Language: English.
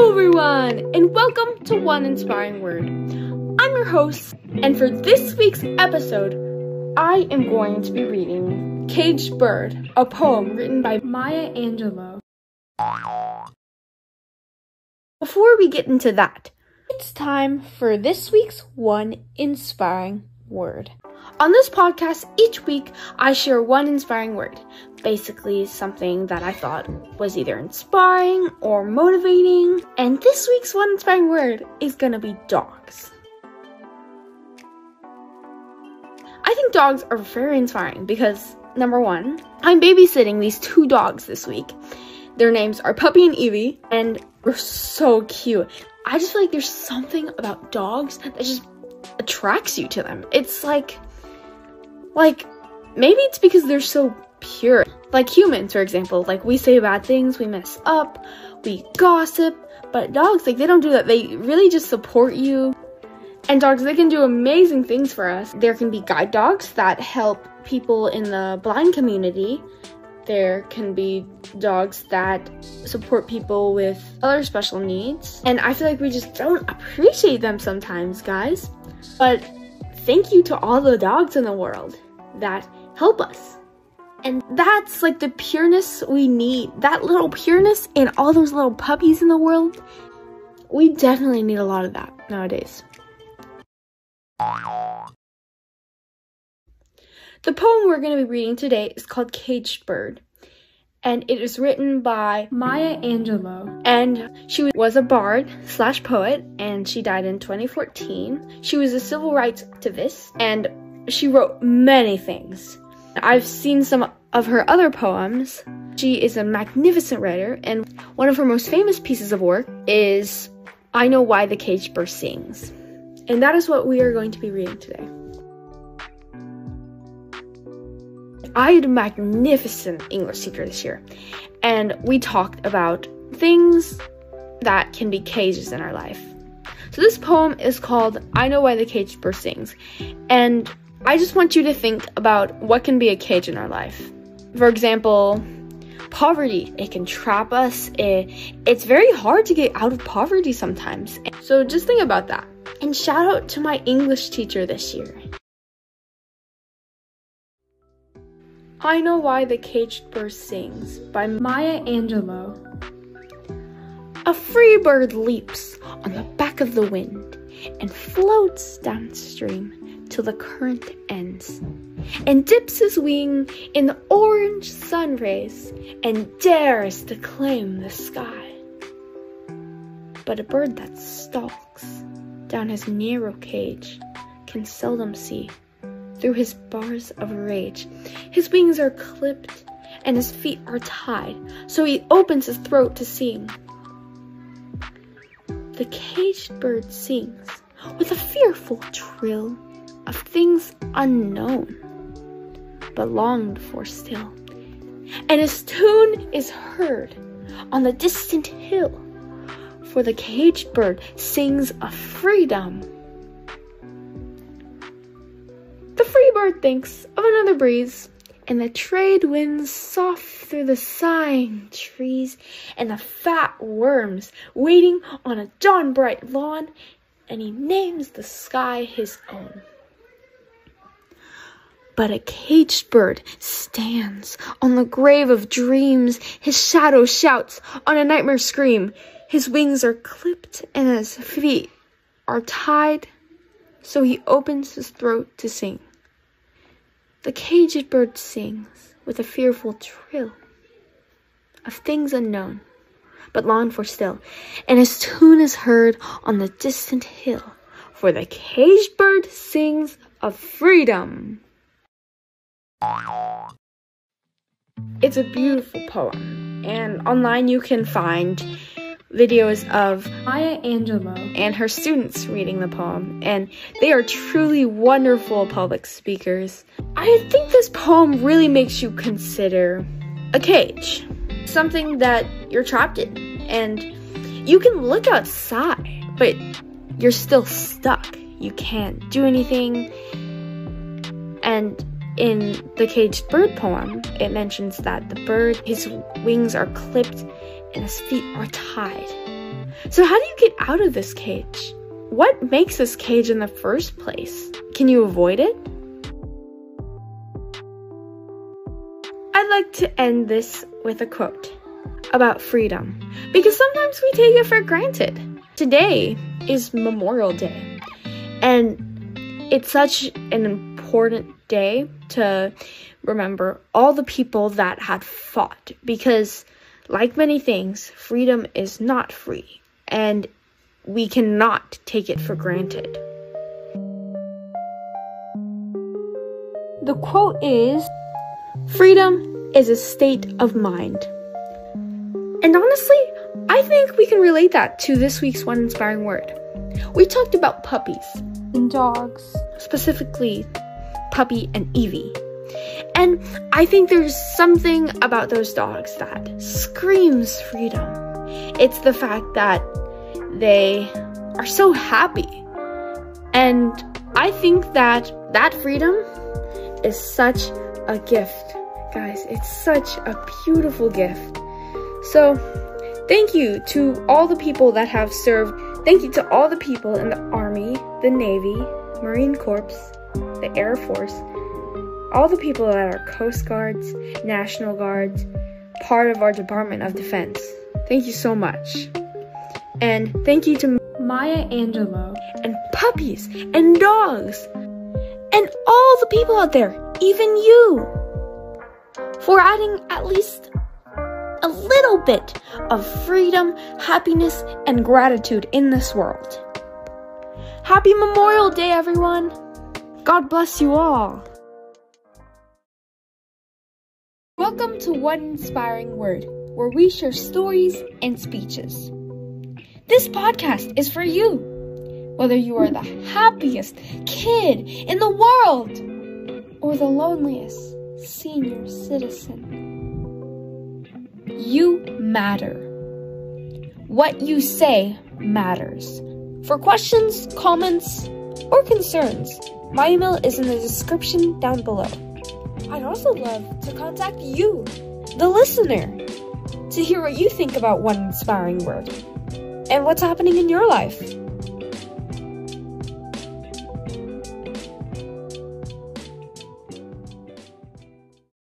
Hello, everyone, and welcome to One Inspiring Word. I'm your host, and for this week's episode, I am going to be reading Caged Bird, a poem written by Maya Angelou. Before we get into that, it's time for this week's One Inspiring Word. On this podcast, each week I share one inspiring word. Basically, something that I thought was either inspiring or motivating. And this week's one inspiring word is gonna be dogs. I think dogs are very inspiring because, number one, I'm babysitting these two dogs this week. Their names are Puppy and Evie, and they're so cute. I just feel like there's something about dogs that just attracts you to them. It's like like, maybe it's because they're so pure. Like humans, for example, like we say bad things, we mess up, we gossip, but dogs, like they don't do that. They really just support you. And dogs, they can do amazing things for us. There can be guide dogs that help people in the blind community. There can be dogs that support people with other special needs. And I feel like we just don't appreciate them sometimes, guys. But thank you to all the dogs in the world that help us. And that's like the pureness we need. That little pureness in all those little puppies in the world. We definitely need a lot of that nowadays. The poem we're going to be reading today is called Caged Bird. And it is written by Maya Angelou. And she was a bard slash poet, and she died in 2014. She was a civil rights activist, and she wrote many things. I've seen some of her other poems. She is a magnificent writer, and one of her most famous pieces of work is I Know Why the Caged Bird Sings. And that is what we are going to be reading today. I had a magnificent English teacher this year, and we talked about things that can be cages in our life. So this poem is called I Know Why the Caged Bird Sings, and I just want you to think about what can be a cage in our life. For example, poverty. It can trap us. It, it's very hard to get out of poverty sometimes. So just think about that. And shout out to my English teacher this year. I Know Why the Caged Bird Sings by Maya Angelou. A free bird leaps on the back of the wind and floats downstream till the current ends, and dips his wing in the orange sun rays and dares to claim the sky. But a bird that stalks down his narrow cage can seldom see through his bars of rage. His wings are clipped and his feet are tied, so he opens his throat to sing. The caged bird sings with a fearful trill of things unknown, but longed for still. And his tune is heard on the distant hill, for the caged bird sings of freedom. Bird thinks of another breeze, and the trade winds soft through the sighing trees, and the fat worms waiting on a dawn bright lawn, and he names the sky his own but a caged bird stands on the grave of dreams. His shadow shouts on a nightmare scream. His wings are clipped and his feet are tied, so he opens his throat to sing. The caged bird sings with a fearful trill of things unknown, but longed for still, and his tune is heard on the distant hill, for the caged bird sings of freedom. It's a beautiful poem, and online you can find videos of Maya Angelou and her students reading the poem, and they are truly wonderful public speakers. I think this poem really makes you consider a cage, something that you're trapped in, and you can look outside, but you're still stuck. You can't do anything, and in the caged bird poem, it mentions that the bird, his wings are clipped and his feet are tied. So, how do you get out of this cage? What makes this cage in the first place? Can you avoid it? I'd like to end this with a quote about freedom because sometimes we take it for granted. Today is Memorial Day, and it's such an important day to remember all the people that had fought because, like many things, freedom is not free, and we cannot take it for granted. The quote is Freedom is a state of mind. And honestly, I think we can relate that to this week's one inspiring word. We talked about puppies and dogs, specifically Puppy and Evie. And I think there's something about those dogs that screams freedom. It's the fact that they are so happy. And I think that that freedom is such a gift. Guys, it's such a beautiful gift. So, thank you to all the people that have served. Thank you to all the people in the Army, the Navy, Marine Corps, the Air Force, all the people that are Coast Guards, National Guards, part of our Department of Defense. Thank you so much. And thank you to Maya Angelou and puppies and dogs and all the people out there, even you, for adding at least a little bit of freedom, happiness, and gratitude in this world. Happy Memorial Day, everyone! God bless you all! Welcome to One Inspiring Word, where we share stories and speeches. This podcast is for you, whether you are the happiest kid in the world or the loneliest senior citizen. You matter. What you say matters. For questions, comments, or concerns, my email is in the description down below. I'd also love to contact you, the listener, to hear what you think about one inspiring word and what's happening in your life.